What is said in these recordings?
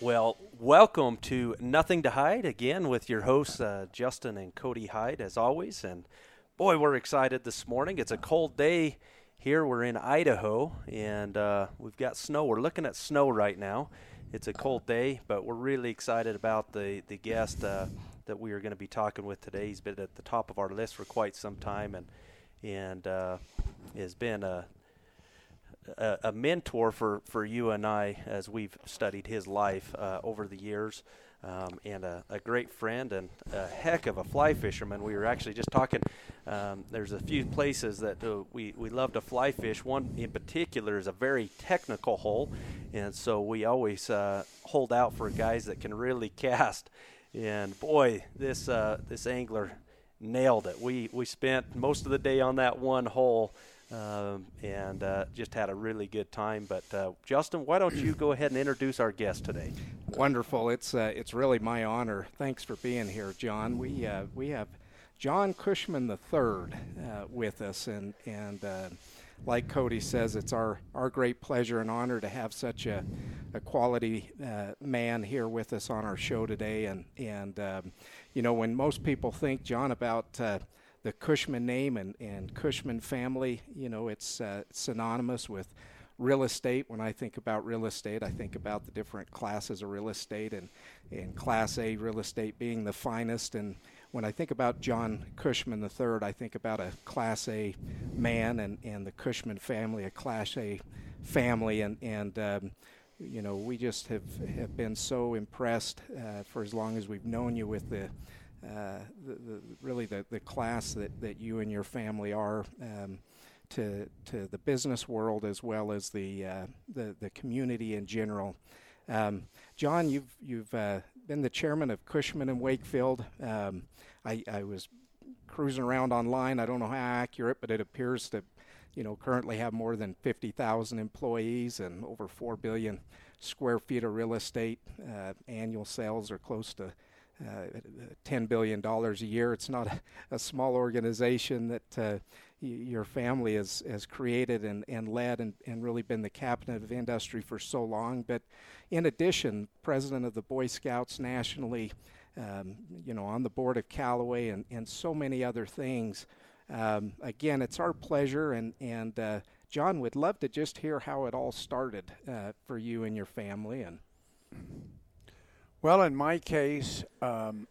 Well, welcome to Nothing to Hide again with your hosts, uh, Justin and Cody Hyde, as always. And boy, we're excited this morning. It's a cold day here. We're in Idaho and uh, we've got snow. We're looking at snow right now. It's a cold day, but we're really excited about the, the guest uh, that we are going to be talking with today. He's been at the top of our list for quite some time and, and uh, has been a a, a, mentor for, for you and I as we've studied his life uh, over the years, um, and a, a, great friend and a heck of a fly fisherman. We were actually just talking. Um, there's a few places that uh, we, we love to fly fish. One in particular is a very technical hole, and so we always uh, hold out for guys that can really cast. And boy, this uh, this angler nailed it. We we spent most of the day on that one hole um, and uh, just had a really good time. But uh, Justin, why don't you go ahead and introduce our guest today? Wonderful. It's uh, it's really my honor. Thanks for being here, John. We uh, we have John Cushman III uh, with us, and and uh, like Cody says, it's our, our great pleasure and honor to have such a, a quality man here with us on our show today. And and um, you know when most people think John about the Cushman name and, and Cushman family, you know, it's uh, synonymous with real estate. When I think about real estate, I think about the different classes of real estate and, and Class A real estate being the finest. And when I think about John Cushman III, I think about a Class A man and, and the Cushman family, a Class A family. And, and um, you know, we just have, have been so impressed uh, for as long as we've known you with the uh, the, the, really the, the class that, that you and your family are um, to, to the business world as well as the, uh, the, the community in general. Um, John, you've, you've uh, been the chairman of Cushman and Wakefield. Um, I, I was cruising around online. I don't know how accurate, but it appears to, you know, currently have more than 50,000 employees and over 4 billion square feet of real estate. Uh, annual sales are close to $10 billion a year. It's not a, a small organization that uh, y- your family has, has created and, and led and, and really been the captain of industry for so long. But in addition, president of the Boy Scouts nationally, um, you know, on the board of Callaway and, and so many other things. Um, again, it's our pleasure, and, and uh, John would love to just hear how it all started uh, for you and your family. And well, in my case, um,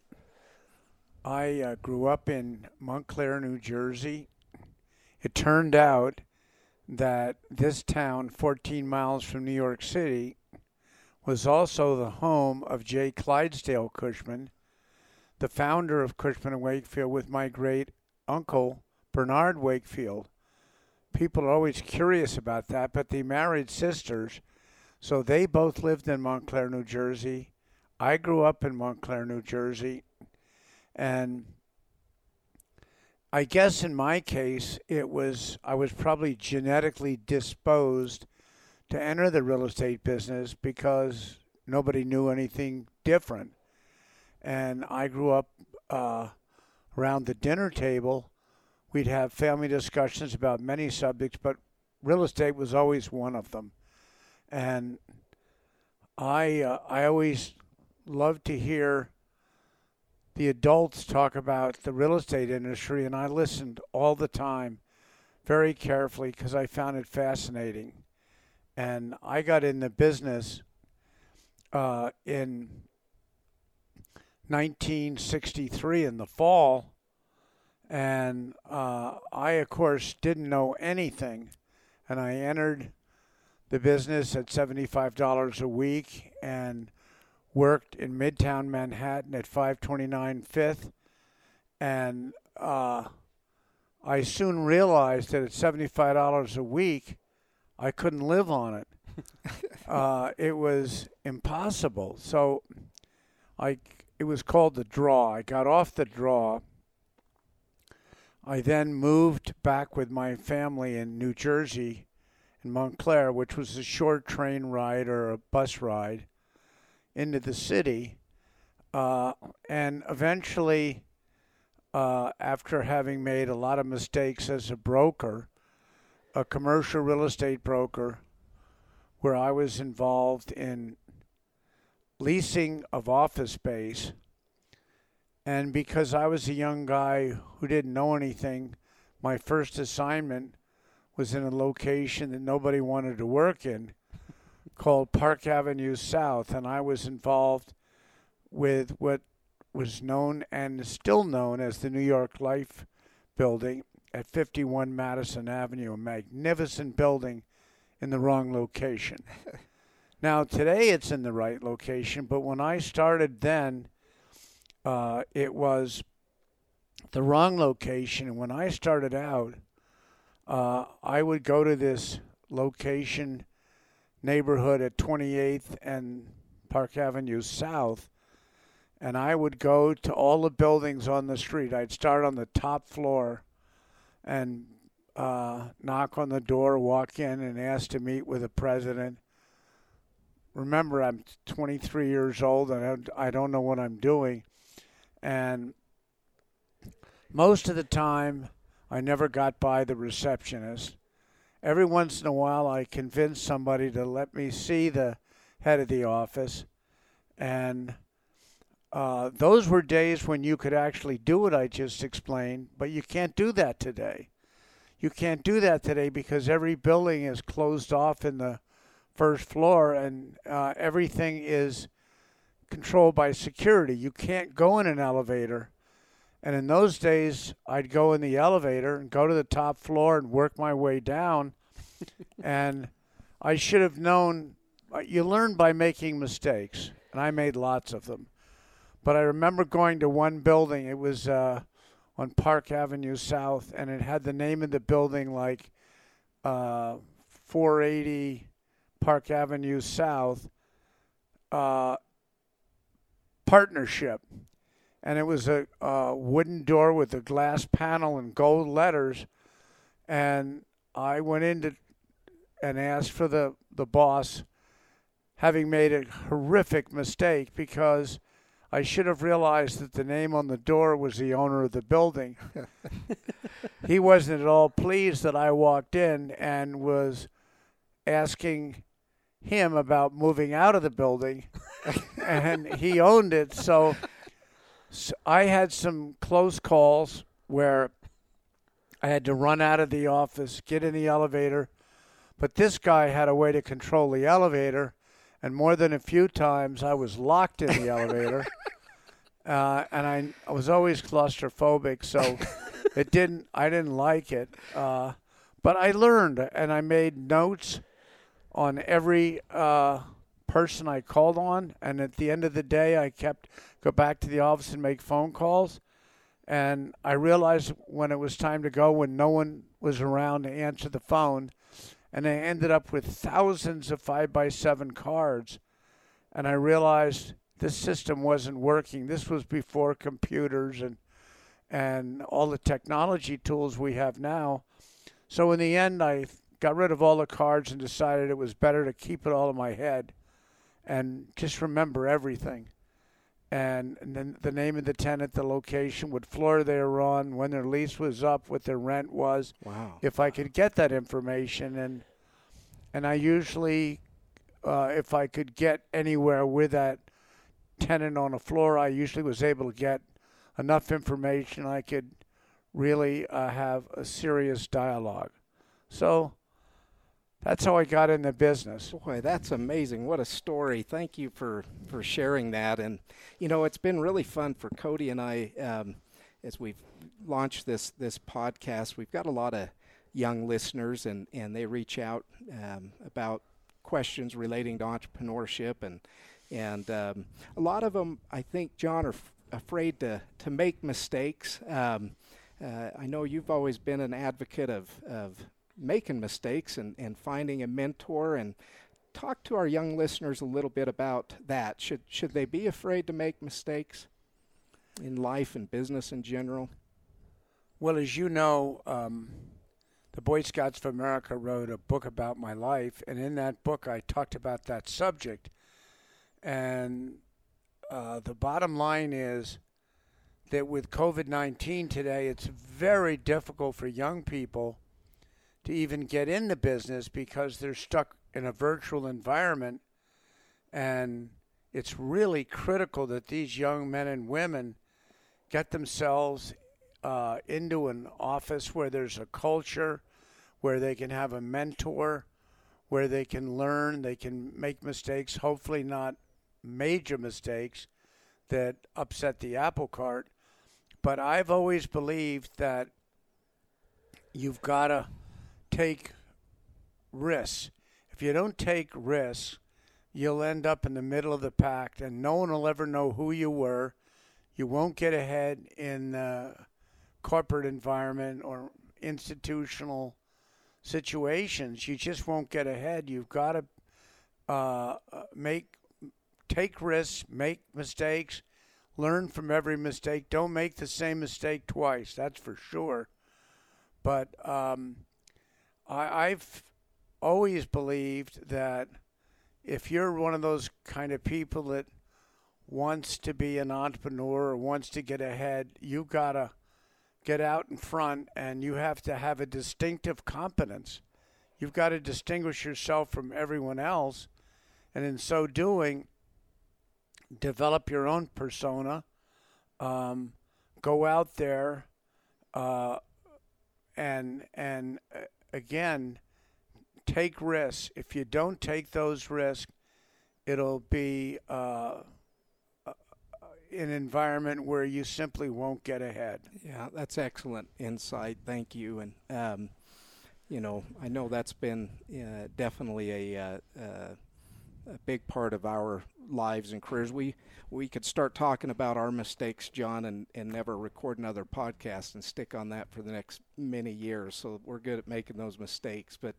I uh, grew up in Montclair, New Jersey. It turned out that this town, 14 miles from New York City, was also the home of J. Clydesdale Cushman, the founder of Cushman and Wakefield, with my great uncle, Bernard Wakefield. People are always curious about that, but they married sisters, so they both lived in Montclair, New Jersey I grew up in Montclair, New Jersey, and I guess in my case, it was I was probably genetically disposed to enter the real estate business because nobody knew anything different. And I grew up uh, around the dinner table. We'd have family discussions about many subjects, but real estate was always one of them. And I uh, I always love to hear the adults talk about the real estate industry, and I listened all the time very carefully because I found it fascinating. And I got in the business uh, in 1963 in the fall, and uh, I, of course, didn't know anything. And I entered the business at $75 a week and worked in Midtown Manhattan at 529 Fifth, and uh, I soon realized that at $75 a week, I couldn't live on it. uh, it was impossible. So I, it was called the draw. I got off the draw. I then moved back with my family in New Jersey, in Montclair, which was a short train ride or a bus ride into the city, uh, and eventually, uh, after having made a lot of mistakes as a broker, a commercial real estate broker, where I was involved in leasing of office space. And because I was a young guy who didn't know anything, my first assignment was in a location that nobody wanted to work in called Park Avenue South. And I was involved with what was known and is still known as the New York Life Building at 51 Madison Avenue, a magnificent building in the wrong location. now, today it's in the right location, but when I started then, uh, it was the wrong location. And when I started out, uh, I would go to this location neighborhood at 28th and Park Avenue South, and I would go to all the buildings on the street. I'd start on the top floor and uh, knock on the door, walk in, and ask to meet with the president. Remember, I'm 23 years old and I don't know what I'm doing. And most of the time, I never got by the receptionist. Every once in a while, I convinced somebody to let me see the head of the office. And uh, those were days when you could actually do what I just explained, but you can't do that today. You can't do that today because every building is closed off in the first floor and uh, everything is controlled by security. You can't go in an elevator. And in those days, I'd go in the elevator and go to the top floor and work my way down. and I should have known. Uh, you learn by making mistakes, and I made lots of them. But I remember going to one building. It was uh, on Park Avenue South, and it had the name of the building like uh, 480 Park Avenue South uh, Partnership. And it was a, a wooden door with a glass panel and gold letters. And I went in to, and asked for the, the boss, having made a horrific mistake because – I should have realized that the name on the door was the owner of the building. he wasn't at all pleased that I walked in and was asking him about moving out of the building, and he owned it. So, so I had some close calls where I had to run out of the office, get in the elevator, but this guy had a way to control the elevator and more than a few times I was locked in the elevator, uh, and I, I, was always claustrophobic, so it didn't. I didn't like it, uh, but I learned, and I made notes on every uh, person I called on, and at the end of the day, I kept go back to the office and make phone calls. And I realized when it was time to go, when no one was around to answer the phone, and I ended up with thousands of five by seven cards. And I realized this system wasn't working. This was before computers and and all the technology tools we have now. So in the end, I got rid of all the cards and decided it was better to keep it all in my head and just remember everything. And, and then the name of the tenant, the location, what floor they were on, when their lease was up, what their rent was. Wow. If I could get that information, and and I usually, uh, if I could get anywhere with that tenant on a floor, I usually was able to get enough information I could really uh, have a serious dialogue. So that's how I got in the business. Boy, that's amazing. What a story. Thank you for, for sharing that. And, you know, it's been really fun for Cody and I um, as we've launched this, this podcast. We've got a lot of young listeners and, and they reach out um, about questions relating to entrepreneurship. And, and um, a lot of them, I think, John, are f- afraid to, to make mistakes. Um, uh, I know you've always been an advocate of, of making mistakes and, and finding a mentor and talk to our young listeners a little bit about that. Should should they be afraid to make mistakes in life and business in general? Well, as you know, um, the Boy Scouts of America wrote a book about my life, and in that book I talked about that subject. And uh, the bottom line is that with COVID 19 today, it's very difficult for young people to even get in the business because they're stuck in a virtual environment. And it's really critical that these young men and women get themselves uh, into an office where there's a culture, where they can have a mentor, where they can learn, they can make mistakes, hopefully not major mistakes that upset the apple cart. But I've always believed that you've got to take risks. If you don't take risks, you'll end up in the middle of the pack and no one will ever know who you were. You won't get ahead in the corporate environment or institutional situations. You just won't get ahead. You've got to uh, make take risks, make mistakes, learn from every mistake. Don't make the same mistake twice. That's for sure. But um, I, I've always believed that if you're one of those kind of people that wants to be an entrepreneur or wants to get ahead, you gotta get out in front and you have to have a distinctive competence. You've got to distinguish yourself from everyone else, and in so doing, develop your own persona. Um, go out there, uh, and and uh, again, take risks. If you don't take those risks, it'll be uh, an environment where you simply won't get ahead. Yeah, that's excellent insight. Thank you. And um, you know, I know that's been uh, definitely a, uh, uh, a big part of our lives and careers. We we could start talking about our mistakes, John, and, and never record another podcast and stick on that for the next many years. So we're good at making those mistakes. But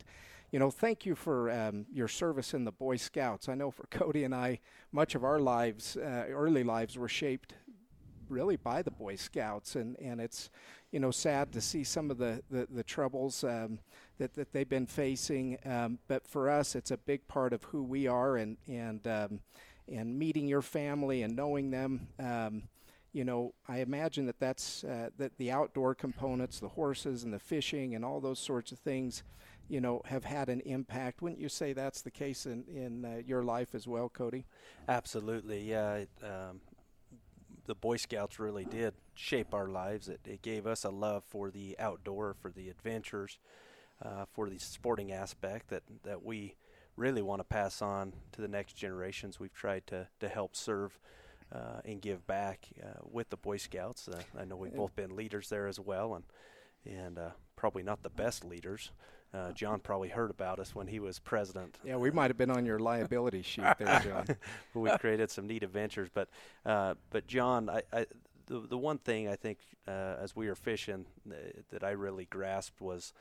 you know, thank you for um, your service in the Boy Scouts. I know for Cody and I, much of our lives, uh, early lives, were shaped really by the Boy Scouts, and, and it's you know sad to see some of the the, the troubles um, that that they've been facing. Um, but for us, it's a big part of who we are, and and um, and meeting your family and knowing them. Um, you know, I imagine that that's uh, that the outdoor components, the horses and the fishing and all those sorts of things you know, have had an impact. Wouldn't you say that's the case in in uh, your life as well, Cody? Absolutely, yeah. Um, the Boy Scouts really did shape our lives. It, it, gave us a love for the outdoor, for the adventures, uh, for the sporting aspect that that we really want to pass on to the next generations. We've tried to to help serve. Uh, and give back uh, with the Boy Scouts. Uh, I know we've both been leaders there as well, and and uh, probably not the best leaders, uh, John probably heard about us when he was president. Yeah, we might have been on your liability sheet there, John. we created some neat adventures, but uh, but John, I, I, the the one thing I think uh, as we were fishing that I really grasped was.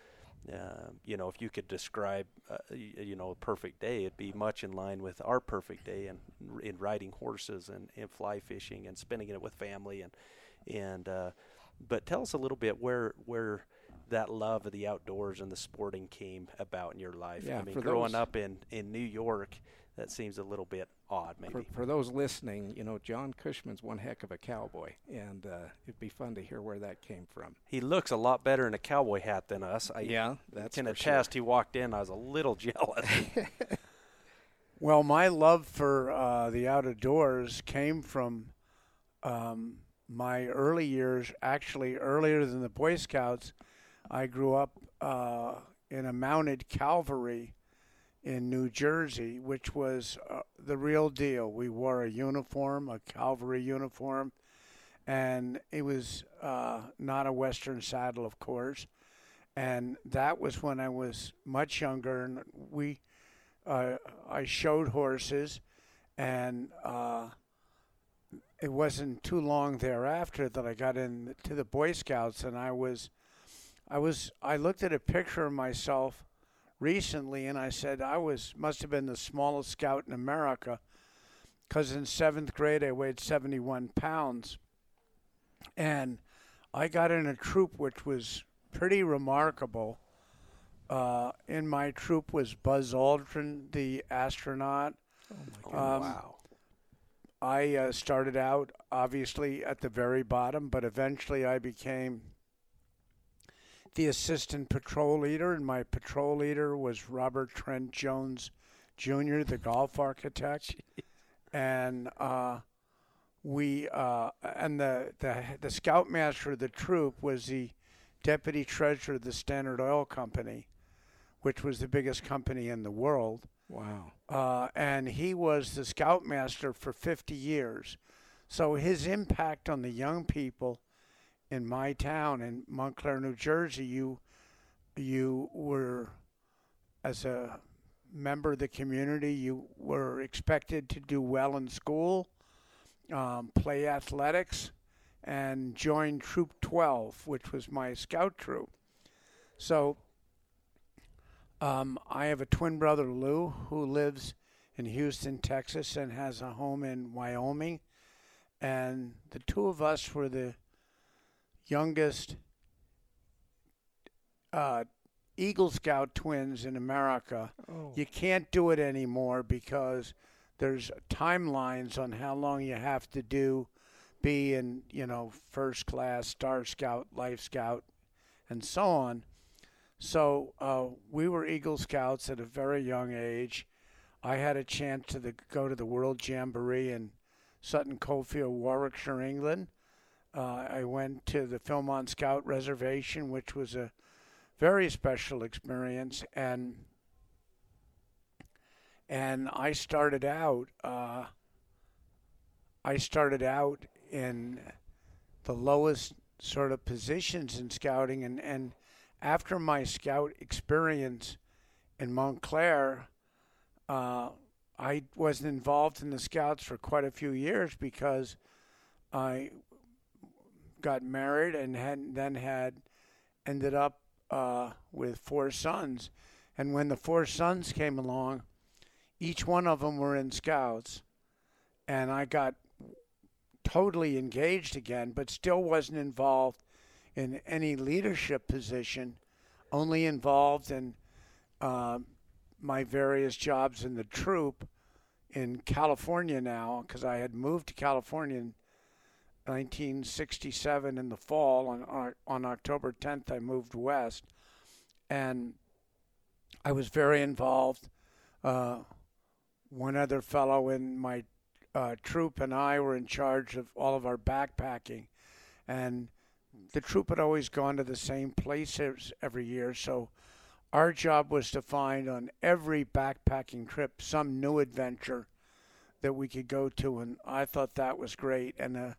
Uh, you know, if you could describe, uh, you, know, a perfect day, it'd be much in line with our perfect day and in, in riding horses and, and fly fishing and spending it with family and and. but tell us a little bit where where that love of the outdoors and the sporting came about in your life? Yeah, I mean, growing up in, in New York, that seems a little bit odd, maybe. For, for those listening, you know, John Cushman's one heck of a cowboy, and uh, it'd be fun to hear where that came from. He looks a lot better in a cowboy hat than us. I yeah, that's can attest. Sure. He walked in, I was a little jealous. well, my love for uh, the outdoors came from um, my early years, actually earlier than the Boy Scouts – I grew up uh, in a mounted cavalry in New Jersey, which was uh, the real deal. We wore a uniform, a cavalry uniform, and it was uh, not a Western saddle, of course. And that was when I was much younger, and we, uh, I showed horses, and uh, it wasn't too long thereafter that I got into the Boy Scouts, and I was I was I looked at a picture of myself recently and I said I was must have been the smallest scout in America because in seventh grade I weighed 71 pounds and I got in a troop which was pretty remarkable. Uh, in my troop was Buzz Aldrin, the astronaut. Oh my God! Um, wow. I uh, started out obviously at the very bottom, but eventually I became the assistant patrol leader, and my patrol leader was Robert Trent Jones Jr., the golf architect, and uh, we uh, and the, the the scoutmaster of the troop was the deputy treasurer of the Standard Oil Company, which was the biggest company in the world. Wow. Uh, and he was the scoutmaster for 50 years. So his impact on the young people in my town in Montclair, New Jersey, you you were as a member of the community, you were expected to do well in school, um, play athletics, and join Troop 12, which was my scout troop. So um, I have a twin brother, Lou, who lives in Houston, Texas, and has a home in Wyoming. And the two of us were the youngest uh, Eagle Scout twins in America. Oh. You can't do it anymore because there's timelines on how long you have to do be in, you know, first class, Star Scout, Life Scout, and so on. So uh, we were Eagle Scouts at a very young age. I had a chance to the, go to the World Jamboree in Sutton Coldfield, Warwickshire, England. Uh, I went to the Philmont Scout Reservation, which was a very special experience, and and I started out. Uh, I started out in the lowest sort of positions in scouting, and and after my scout experience in Montclair, uh, I wasn't involved in the scouts for quite a few years because I got married and had then had ended up uh, with four sons. And when the four sons came along, each one of them were in scouts, and I got totally engaged again, but still wasn't involved in any leadership position, only involved in uh, my various jobs in the troop in California now, because I had moved to California in 1967 in the fall. On, on October 10th, I moved west, and I was very involved. Uh, one other fellow in my uh, troop and I were in charge of all of our backpacking, and the troop had always gone to the same places every year. So our job was to find on every backpacking trip some new adventure that we could go to, and I thought that was great. And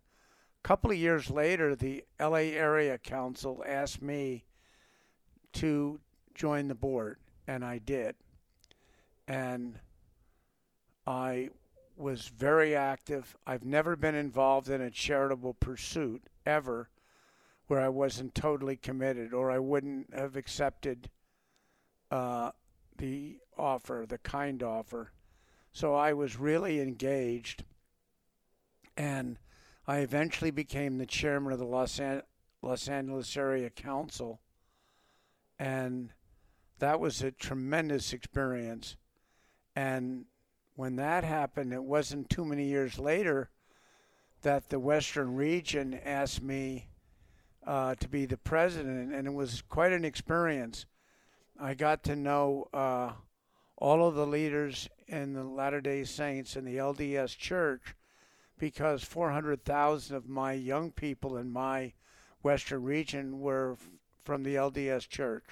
a couple of years later, the LA Area Council asked me to join the board, and I did. And I was very active. I've never been involved in a charitable pursuit ever where I wasn't totally committed or I wouldn't have accepted uh, the offer, the kind offer. So I was really engaged. And I eventually became the chairman of the Los, An- Los Angeles Area Council. And that was a tremendous experience. And when that happened, it wasn't too many years later that the Western region asked me uh, to be the president, and it was quite an experience. I got to know uh, all of the leaders in the Latter day Saints and the LDS Church because 400,000 of my young people in my Western region were f- from the LDS Church.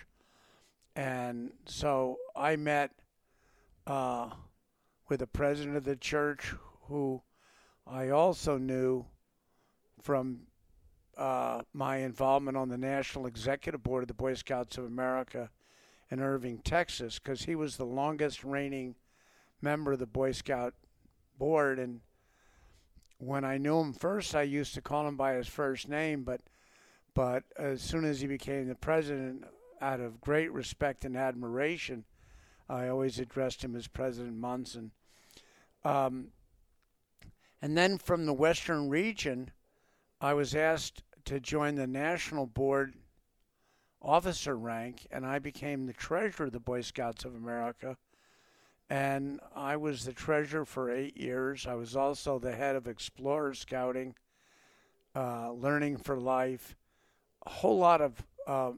And so I met. Uh, with the president of the church, who I also knew from uh, my involvement on the National Executive Board of the Boy Scouts of America in Irving, Texas, because he was the longest reigning member of the Boy Scout board. And when I knew him first, I used to call him by his first name, but but as soon as he became the president, out of great respect and admiration, I always addressed him as President Monson. Um, and then from the Western region, I was asked to join the national board officer rank, and I became the treasurer of the Boy Scouts of America. And I was the treasurer for eight years. I was also the head of Explorer Scouting, uh, Learning for Life, a whole lot of uh,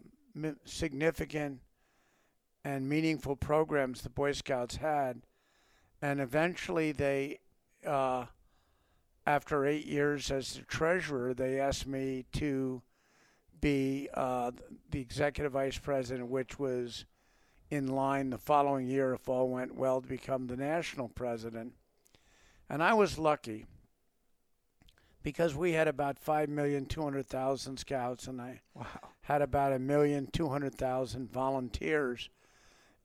significant and meaningful programs the Boy Scouts had. And eventually, they, uh, after eight years as the treasurer, they asked me to be uh, the executive vice president, which was in line the following year, if all went well, to become the national president. And I was lucky because we had about 5,200,000 scouts and I wow. had about a million two hundred thousand volunteers.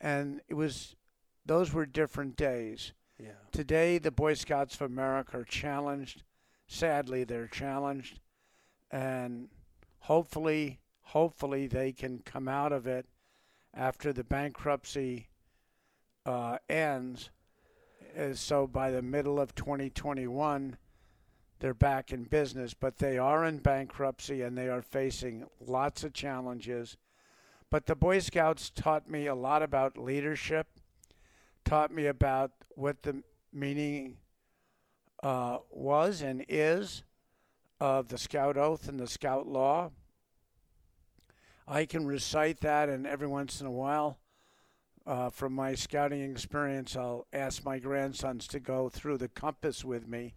And it was those were different days. Yeah. Today the Boy Scouts of America are challenged. Sadly they're challenged and hopefully hopefully they can come out of it after the bankruptcy uh, ends. So by the middle of 2021, they're back in business, but they are in bankruptcy and they are facing lots of challenges. But the Boy Scouts taught me a lot about leadership, taught me about what the meaning uh, was and is of the Scout Oath and the Scout Law. I can recite that, and every once in a while, uh, from my scouting experience, I'll ask my grandsons to go through the compass with me,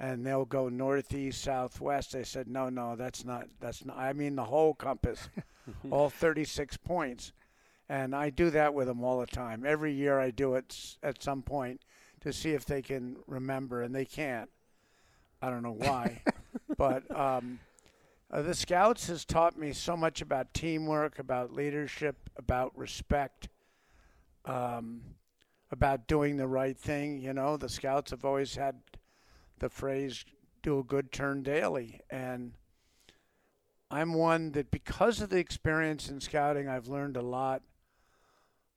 and they'll go northeast, southwest. I said, no, no, that's not. That's not. I mean the whole compass, all 36 points, and I do that with them all the time. Every year I do it at some point to see if they can remember, and they can't. I don't know why, but. Um, uh, the Scouts has taught me so much about teamwork, about leadership, about respect, um, about doing the right thing. You know, the Scouts have always had the phrase "do a good turn daily," and I'm one that, because of the experience in scouting, I've learned a lot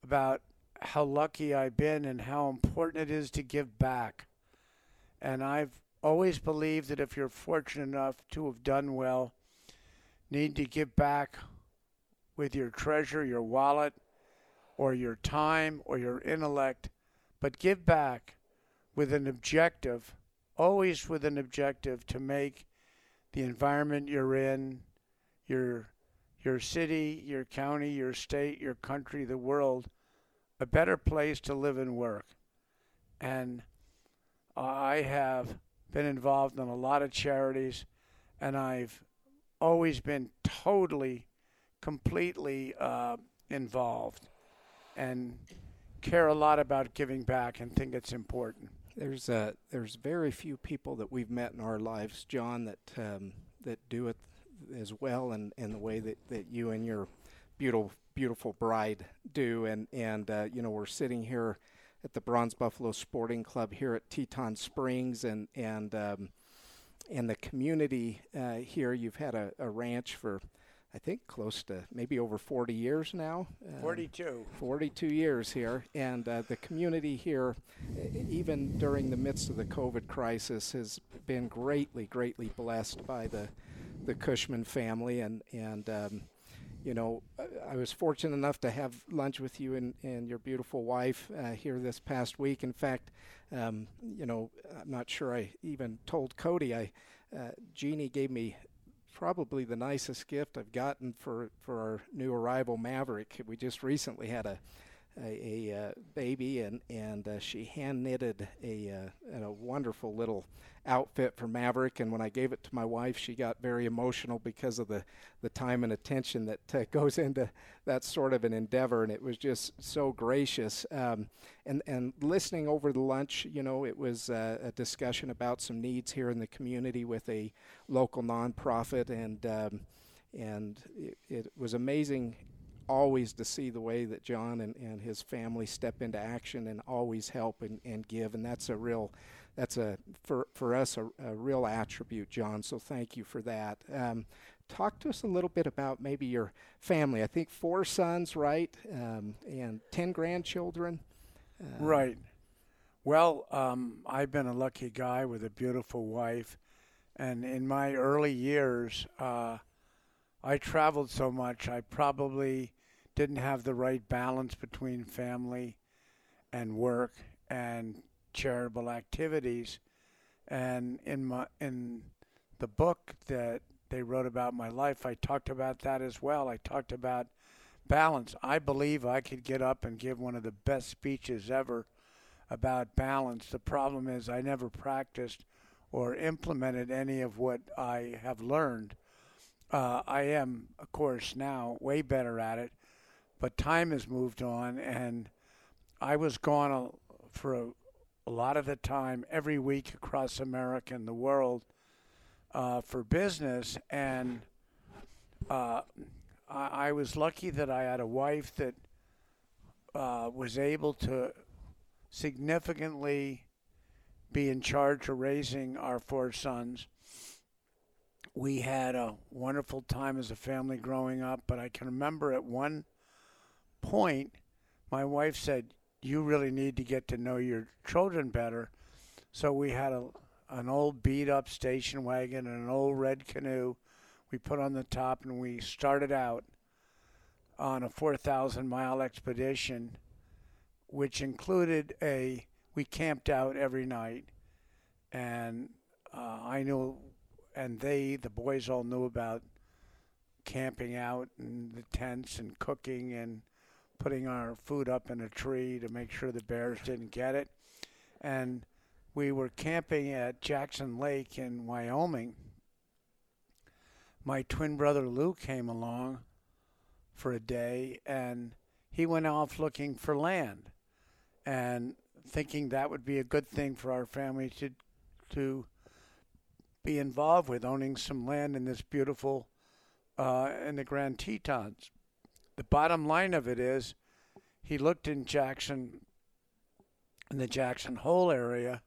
about how lucky I've been and how important it is to give back. And I've always believed that if you're fortunate enough to have done well, need to give back with your treasure, your wallet, or your time, or your intellect, but give back with an objective, always with an objective to make the environment you're in, your your city, your county, your state, your country, the world, a better place to live and work. And I have been involved in a lot of charities, and I've always been totally, completely uh, involved and care a lot about giving back and think it's important. There's uh, there's very few people that we've met in our lives, John, that um, that do it as well and in, the way that, that you and your beautiful beautiful bride do. And and uh, you know we're sitting here at the Bronze Buffalo Sporting Club here at Teton Springs, and and um, and the community uh, here. You've had a, a, ranch for, I think, close to maybe over 40 years now. Uh, 42. 42 years here, and uh, the community here, even during the midst of the COVID crisis, has been greatly, greatly blessed by the the Cushman family, and and um, you know, I was fortunate enough to have lunch with you and, and your beautiful wife uh, here this past week. In fact, um, you know, I'm not sure I even told Cody. I uh, Jeannie gave me probably the nicest gift I've gotten for for our new arrival Maverick. We just recently had a a, a uh, baby, and and uh, she hand knitted a uh, a wonderful little outfit for Maverick. And when I gave it to my wife, she got very emotional because of the the time and attention that uh, goes into that sort of an endeavor. And it was just so gracious. Um, and and listening over the lunch, you know, it was uh, a discussion about some needs here in the community with a local nonprofit, and um, and it, it was amazing always to see the way that John and, and his family step into action and always help and, and give. And that's a real, that's a, for, for us, a, a real attribute, John. So thank you for that. Um, talk to us a little bit about maybe your family. I think four sons, right? Um, and 10 grandchildren. Uh, right. Well, um, I've been a lucky guy with a beautiful wife. And in my early years, uh, I traveled so much, I probably didn't have the right balance between family and work and charitable activities. And in my in the book that they wrote about my life, I talked about that as well. I talked about balance. I believe I could get up and give one of the best speeches ever about balance. The problem is I never practiced or implemented any of what I have learned. Uh, I am, of course, now way better at it, but time has moved on, and I was gone a, for a, a, lot of the time every week across America and the world uh, for business, and uh, I, I, was lucky that I had a wife that uh, was able to significantly be in charge of raising our four sons. We had a wonderful time as a family growing up, but I can remember at one point, my wife said, You really need to get to know your children better. So we had a, an old beat up station wagon and an old red canoe we put on the top, and we started out on a 4,000 mile expedition which included a we camped out every night, and uh, I knew, and they the boys all knew about camping out and the tents and cooking and putting our food up in a tree to make sure the bears didn't get it, and we were camping at Jackson Lake in Wyoming. My twin brother Lou came along for a day and he went off looking for land and thinking that would be a good thing for our family to to be involved with owning some land in this beautiful uh, in the Grand Tetons. The bottom line of it is, he looked in Jackson, in the Jackson Hole area,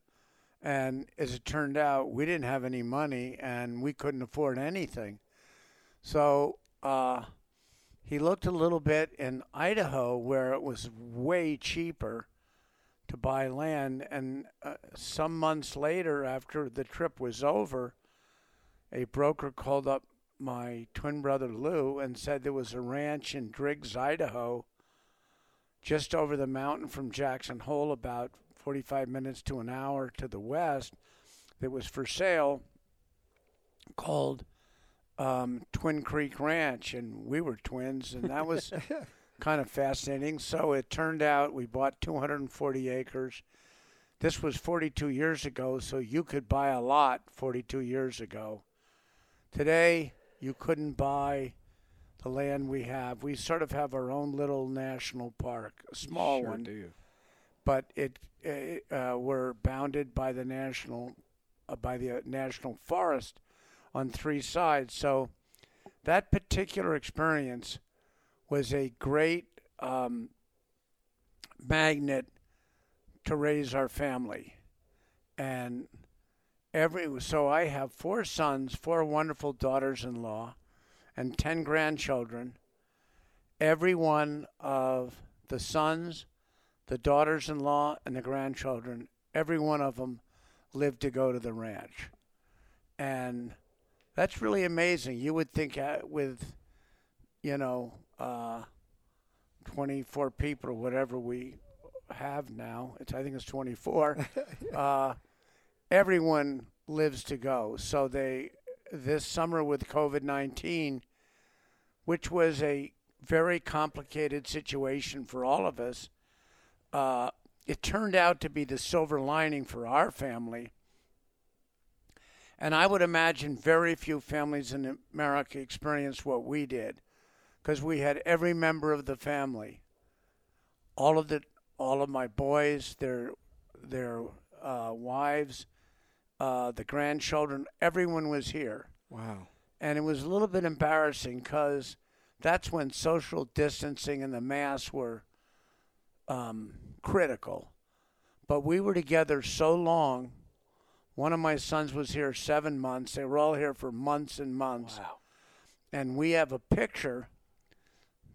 and as it turned out, we didn't have any money and we couldn't afford anything. So uh, he looked a little bit in Idaho where it was way cheaper to buy land. And uh, some months later, after the trip was over, a broker called up my twin brother Lou and said there was a ranch in Driggs, Idaho, just over the mountain from Jackson Hole, about 45 minutes to an hour to the west, that was for sale called um, Twin Creek Ranch. And we were twins, and that was kind of fascinating. So it turned out we bought 240 acres. This was 42 years ago, so you could buy a lot 42 years ago. Today, you couldn't buy the land we have. We sort of have our own little national park, a small sure one. Do. But it, it uh, we're bounded by the national uh, by the uh, national forest on three sides. So that particular experience was a great um, magnet to raise our family. And every so I have four sons, four wonderful daughters-in-law, and 10 grandchildren. Every one of the sons, the daughters-in-law, and the grandchildren, every one of them lived to go to the ranch. And that's really amazing. You would think uh, with you know, uh, 24 people or whatever we have now. It's I think it's 24. uh, everyone lives to go. So they this summer with COVID-19, which was a very complicated situation for all of us. Uh, it turned out to be the silver lining for our family. And I would imagine very few families in America experienced what we did because we had every member of the family, all of the all of my boys, their their uh, wives, uh, the grandchildren, everyone was here. Wow. And it was a little bit embarrassing because that's when social distancing and the masks were um, critical. But we were together so long. One of my sons was here seven months. They were all here for months and months. Wow. And we have a picture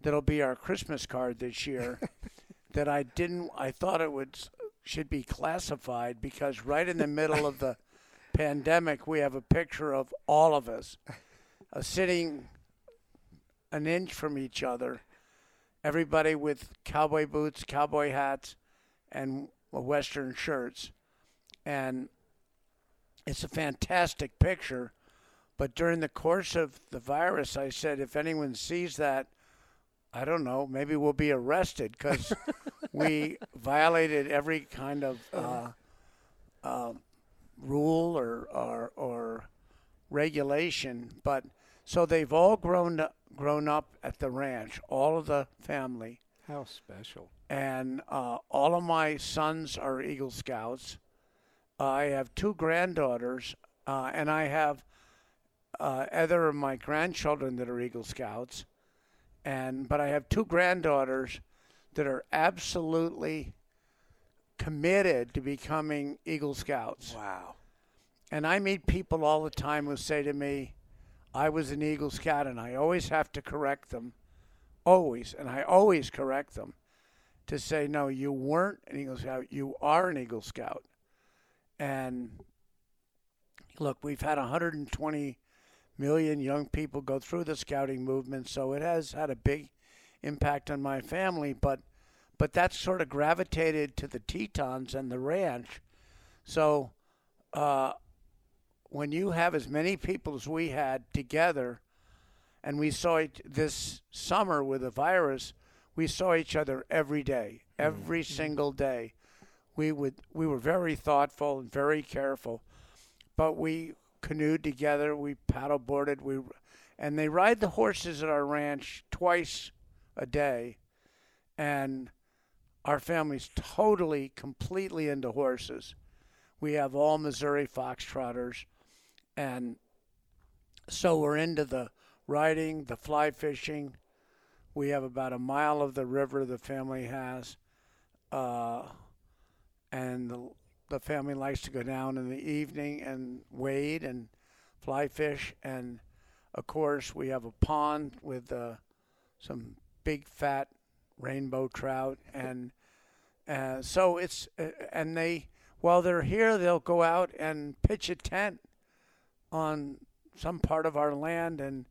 that'll be our Christmas card this year that I didn't I thought it would should be classified because right in the middle of the pandemic we have a picture of all of us uh, sitting an inch from each other everybody with cowboy boots cowboy hats and Western shirts, and it's a fantastic picture. But during the course of the virus, I said, if anyone sees that, I don't know, maybe we'll be arrested because we violated every kind of uh, uh, rule or, or or regulation. But so they've all grown up, grown up at the ranch, all of the family, How special. and uh, all of my sons are Eagle Scouts. I have two granddaughters, uh, and I have uh, other of my grandchildren that are Eagle Scouts, and but I have two granddaughters that are absolutely committed to becoming Eagle Scouts. Wow. And I meet people all the time who say to me, I was an Eagle Scout, and I always have to correct them. Always. And I always correct them to say, no, you weren't an Eagle Scout. You are an Eagle Scout. And look, we've had 120 million young people go through the scouting movement, so it has had a big impact on my family. But but that's sort of gravitated to the Tetons and the ranch. So uh, when you have as many people as we had together, and we saw it this summer with the virus, we saw each other every day, every single day. We would we were very thoughtful and very careful, but we canoed together, we paddleboarded, we, and they ride the horses at our ranch twice a day, and our family's totally, completely into horses. We have all Missouri foxtrotters, and so we're into the riding, the fly fishing. We have about a mile of the river the family has, uh, and the, the family likes to go down in the evening and wade and fly fish. And of course, we have a pond with uh, some big fat rainbow trout, and uh, so it's uh, and they while they're here, they'll go out and pitch a tent on some part of our land and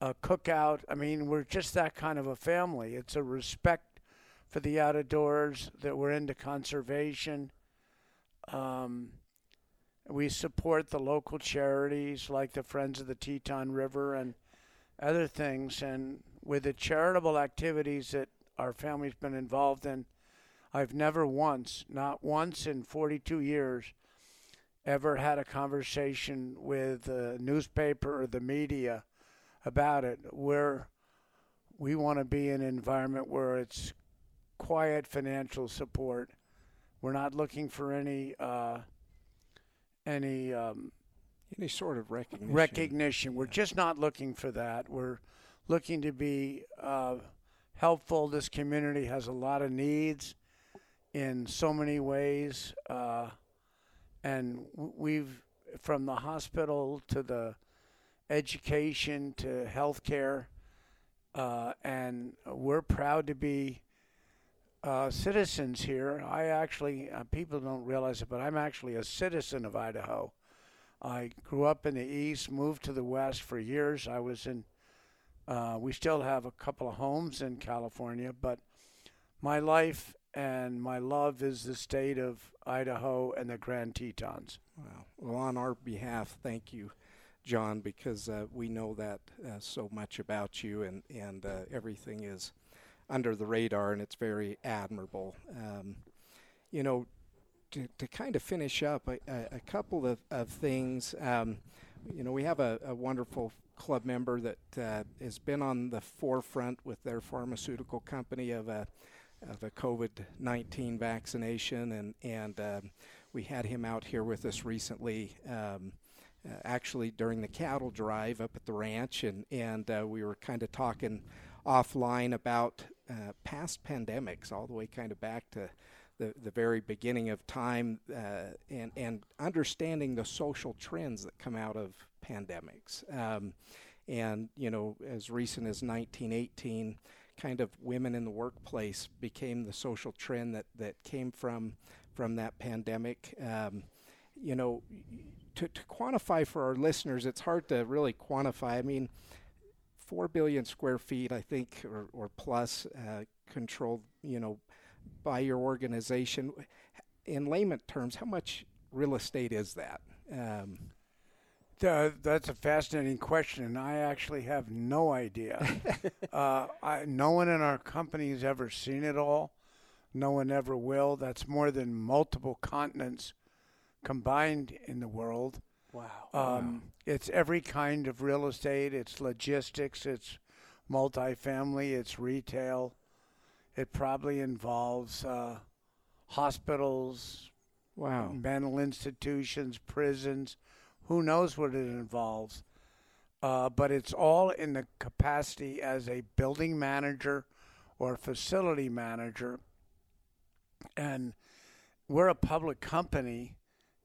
a cookout. I mean, we're just that kind of a family. It's a respect for the outdoors that we're into conservation. Um, we support the local charities like the Friends of the Teton River and other things. And with the charitable activities that our family's been involved in, I've never once, not once in 42 years, ever had a conversation with a newspaper or the media about it. Where we want to be in an environment where it's quiet financial support. We're not looking for any uh, any um, Any sort of recognition. recognition. We're just not looking for that. We're looking to be uh, helpful. This community has a lot of needs in so many ways, uh, and we've from the hospital to the education to healthcare, uh, and we're proud to be. Uh, citizens here. I actually, uh, people don't realize it, but I'm actually a citizen of Idaho. I grew up in the east, moved to the west for years. I was in, uh, we still have a couple of homes in California, but my life and my love is the state of Idaho and the Grand Tetons. Wow. Well, on our behalf, thank you, John, because uh, we know that uh, so much about you, and and uh, everything is under the radar, and it's very admirable. Um, you know, to, to kind of finish up, a, a, couple of, of things. Um, you know, we have a, a wonderful club member that uh, has been on the forefront with their pharmaceutical company of a of a COVID nineteen vaccination, and and um, we had him out here with us recently. Um, uh, actually, during the cattle drive up at the ranch, and and uh, we were kind of talking offline about uh, past pandemics, all the way kind of back to the, the very beginning of time, uh, and and understanding the social trends that come out of pandemics. Um, and you know, as recent as 1918, kind of women in the workplace became the social trend that that came from from that pandemic. Um, you know, to, to quantify for our listeners, it's hard to really quantify. I mean, four billion square feet, I think, or, or plus, uh, controlled, you know, by your organization. In layman terms, how much real estate is that? Um, uh, that's a fascinating question, and I actually have no idea. uh, I, no one in our company has ever seen it all. No one ever will. That's more than multiple continents combined in the world. Wow. Um, wow. It's every kind of real estate. It's logistics. It's multifamily. It's retail. It probably involves uh, hospitals, wow, mental institutions, prisons. Who knows what it involves? Uh, but it's all in the capacity as a building manager or facility manager. And we're a public company,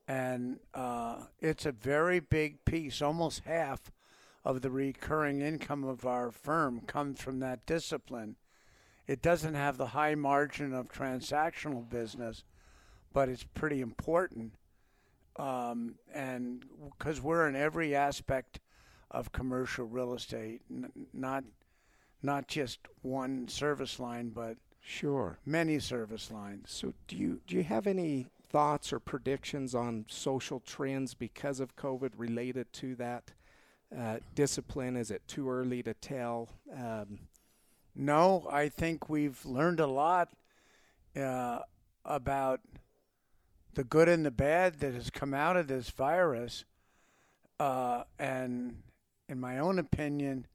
and uh, it's a very big piece. Almost half of the recurring income of our firm comes from that discipline. It doesn't have the high margin of transactional business, but it's pretty important. Um, and because we're in every aspect of commercial real estate, n- not not just one service line, but sure many service lines. So, do you do you have any thoughts or predictions on social trends because of COVID related to that uh, discipline? Is it too early to tell? Um, no, I think we've learned a lot uh, about the good and the bad that has come out of this virus. Uh, and in my own opinion,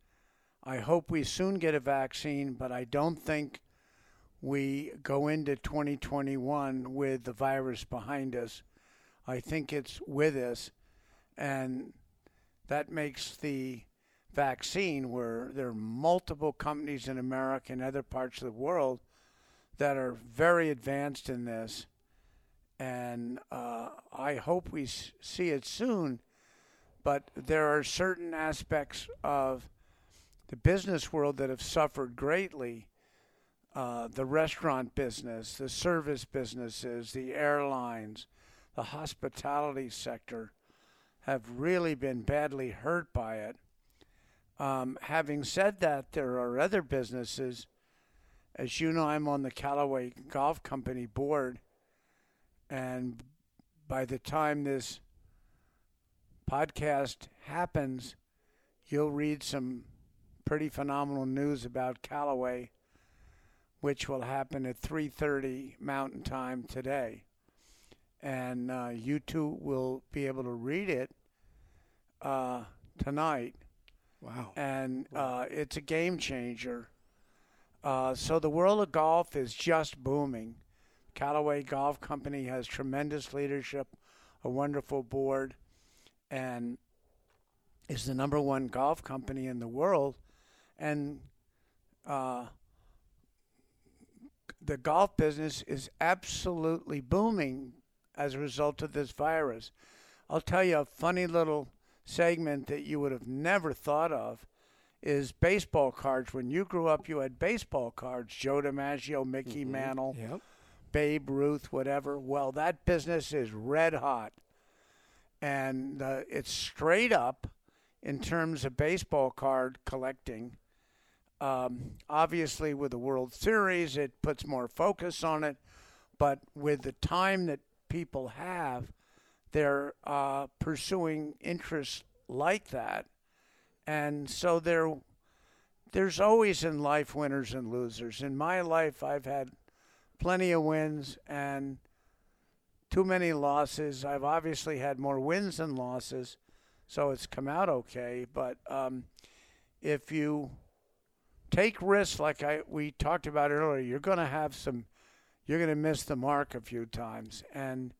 I hope we soon get a vaccine, but I don't think we go into 2021 with the virus behind us. I think it's with us. And that makes the vaccine, where there are multiple companies in America and other parts of the world that are very advanced in this. And uh, I hope we see it soon. But there are certain aspects of the business world that have suffered greatly. Uh, the restaurant business, the service businesses, the airlines, the hospitality sector have really been badly hurt by it. Um, having said that, there are other businesses. As you know, I'm on the Callaway Golf Company board, and by the time this podcast happens, you'll read some pretty phenomenal news about Callaway, which will happen at 3:30 Mountain Time today, and uh, you two will be able to read it uh, tonight Wow. And uh, it's a game changer. Uh, so the world of golf is just booming. Callaway Golf Company has tremendous leadership, a wonderful board, and is the number one golf company in the world. And uh, the golf business is absolutely booming as a result of this virus. I'll tell you a funny little segment that you would have never thought of is baseball cards. When you grew up, you had baseball cards Joe DiMaggio, Mickey mm-hmm. Mantle, yep. Babe Ruth, whatever. Well, that business is red hot. And uh, it's straight up in terms of baseball card collecting. Um, obviously, with the World Series, it puts more focus on it. But with the time that people have, they're uh, pursuing interests like that. And so there, there's always in life winners and losers. In my life, I've had plenty of wins and too many losses. I've obviously had more wins than losses, so it's come out okay. But um, if you take risks like I we talked about earlier, you're going to have some, you're going to miss the mark a few times, and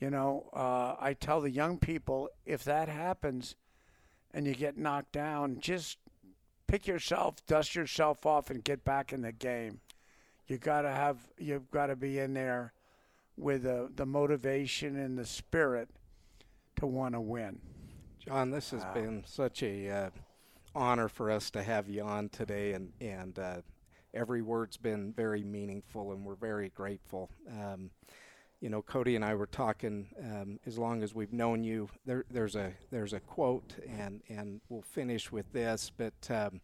you know, uh, I tell the young people if that happens and you get knocked down, just pick yourself, dust yourself off, and get back in the game. You gotta have, you've got to be in there with the, the motivation and the spirit to want to win. John, this has wow. been such a uh, honor for us to have you on today, and and uh, every word's been very meaningful, and we're very grateful. Um, you know, Cody and I were talking. Um, as long as we've known you, there, there's a there's a quote, and and we'll finish with this. But um,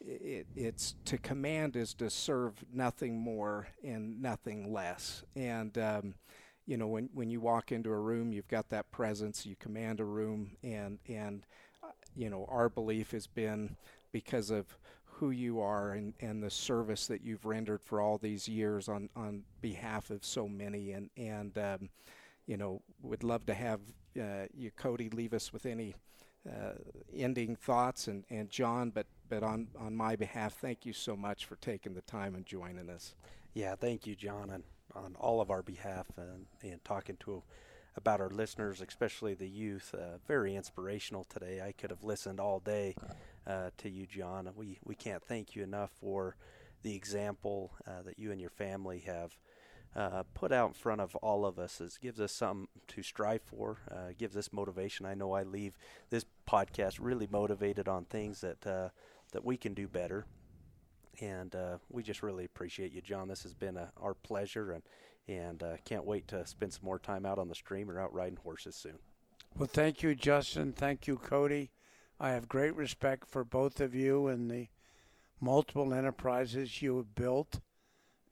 it, it's to command is to serve nothing more and nothing less. And um, you know, when when you walk into a room, you've got that presence. You command a room, and and uh, you know, our belief has been because of who you are and, and the service that you've rendered for all these years on, on behalf of so many. And and um, you know would love to have uh, you Cody leave us with any uh, ending thoughts. And, and John but but on on my behalf thank you so much for taking the time and joining us. Yeah thank you John and on all of our behalf and, and talking to about our listeners especially the youth uh, very inspirational today I could have listened all day uh, to you, John. We we can't thank you enough for the example uh, that you and your family have uh, put out in front of all of us. It gives us something to strive for. Uh, gives us motivation. I know I leave this podcast really motivated on things that uh, that we can do better. And we just really appreciate you, John. This has been a, our pleasure, and and can't wait to spend some more time out on the stream or out riding horses soon. Well, thank you, Justin. Thank you, Cody. I have great respect for both of you and the multiple enterprises you have built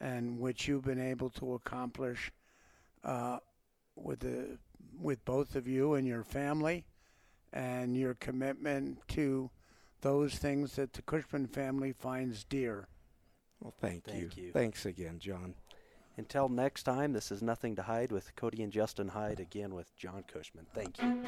and which you've been able to accomplish uh, with the with both of you and your family and your commitment to those things that the Cushman family finds dear. Well, thank, thank you. you. Thanks again, John. Until next time, this is Nothing to Hide with Cody and Justin Hyde again with John Cushman. Thank you.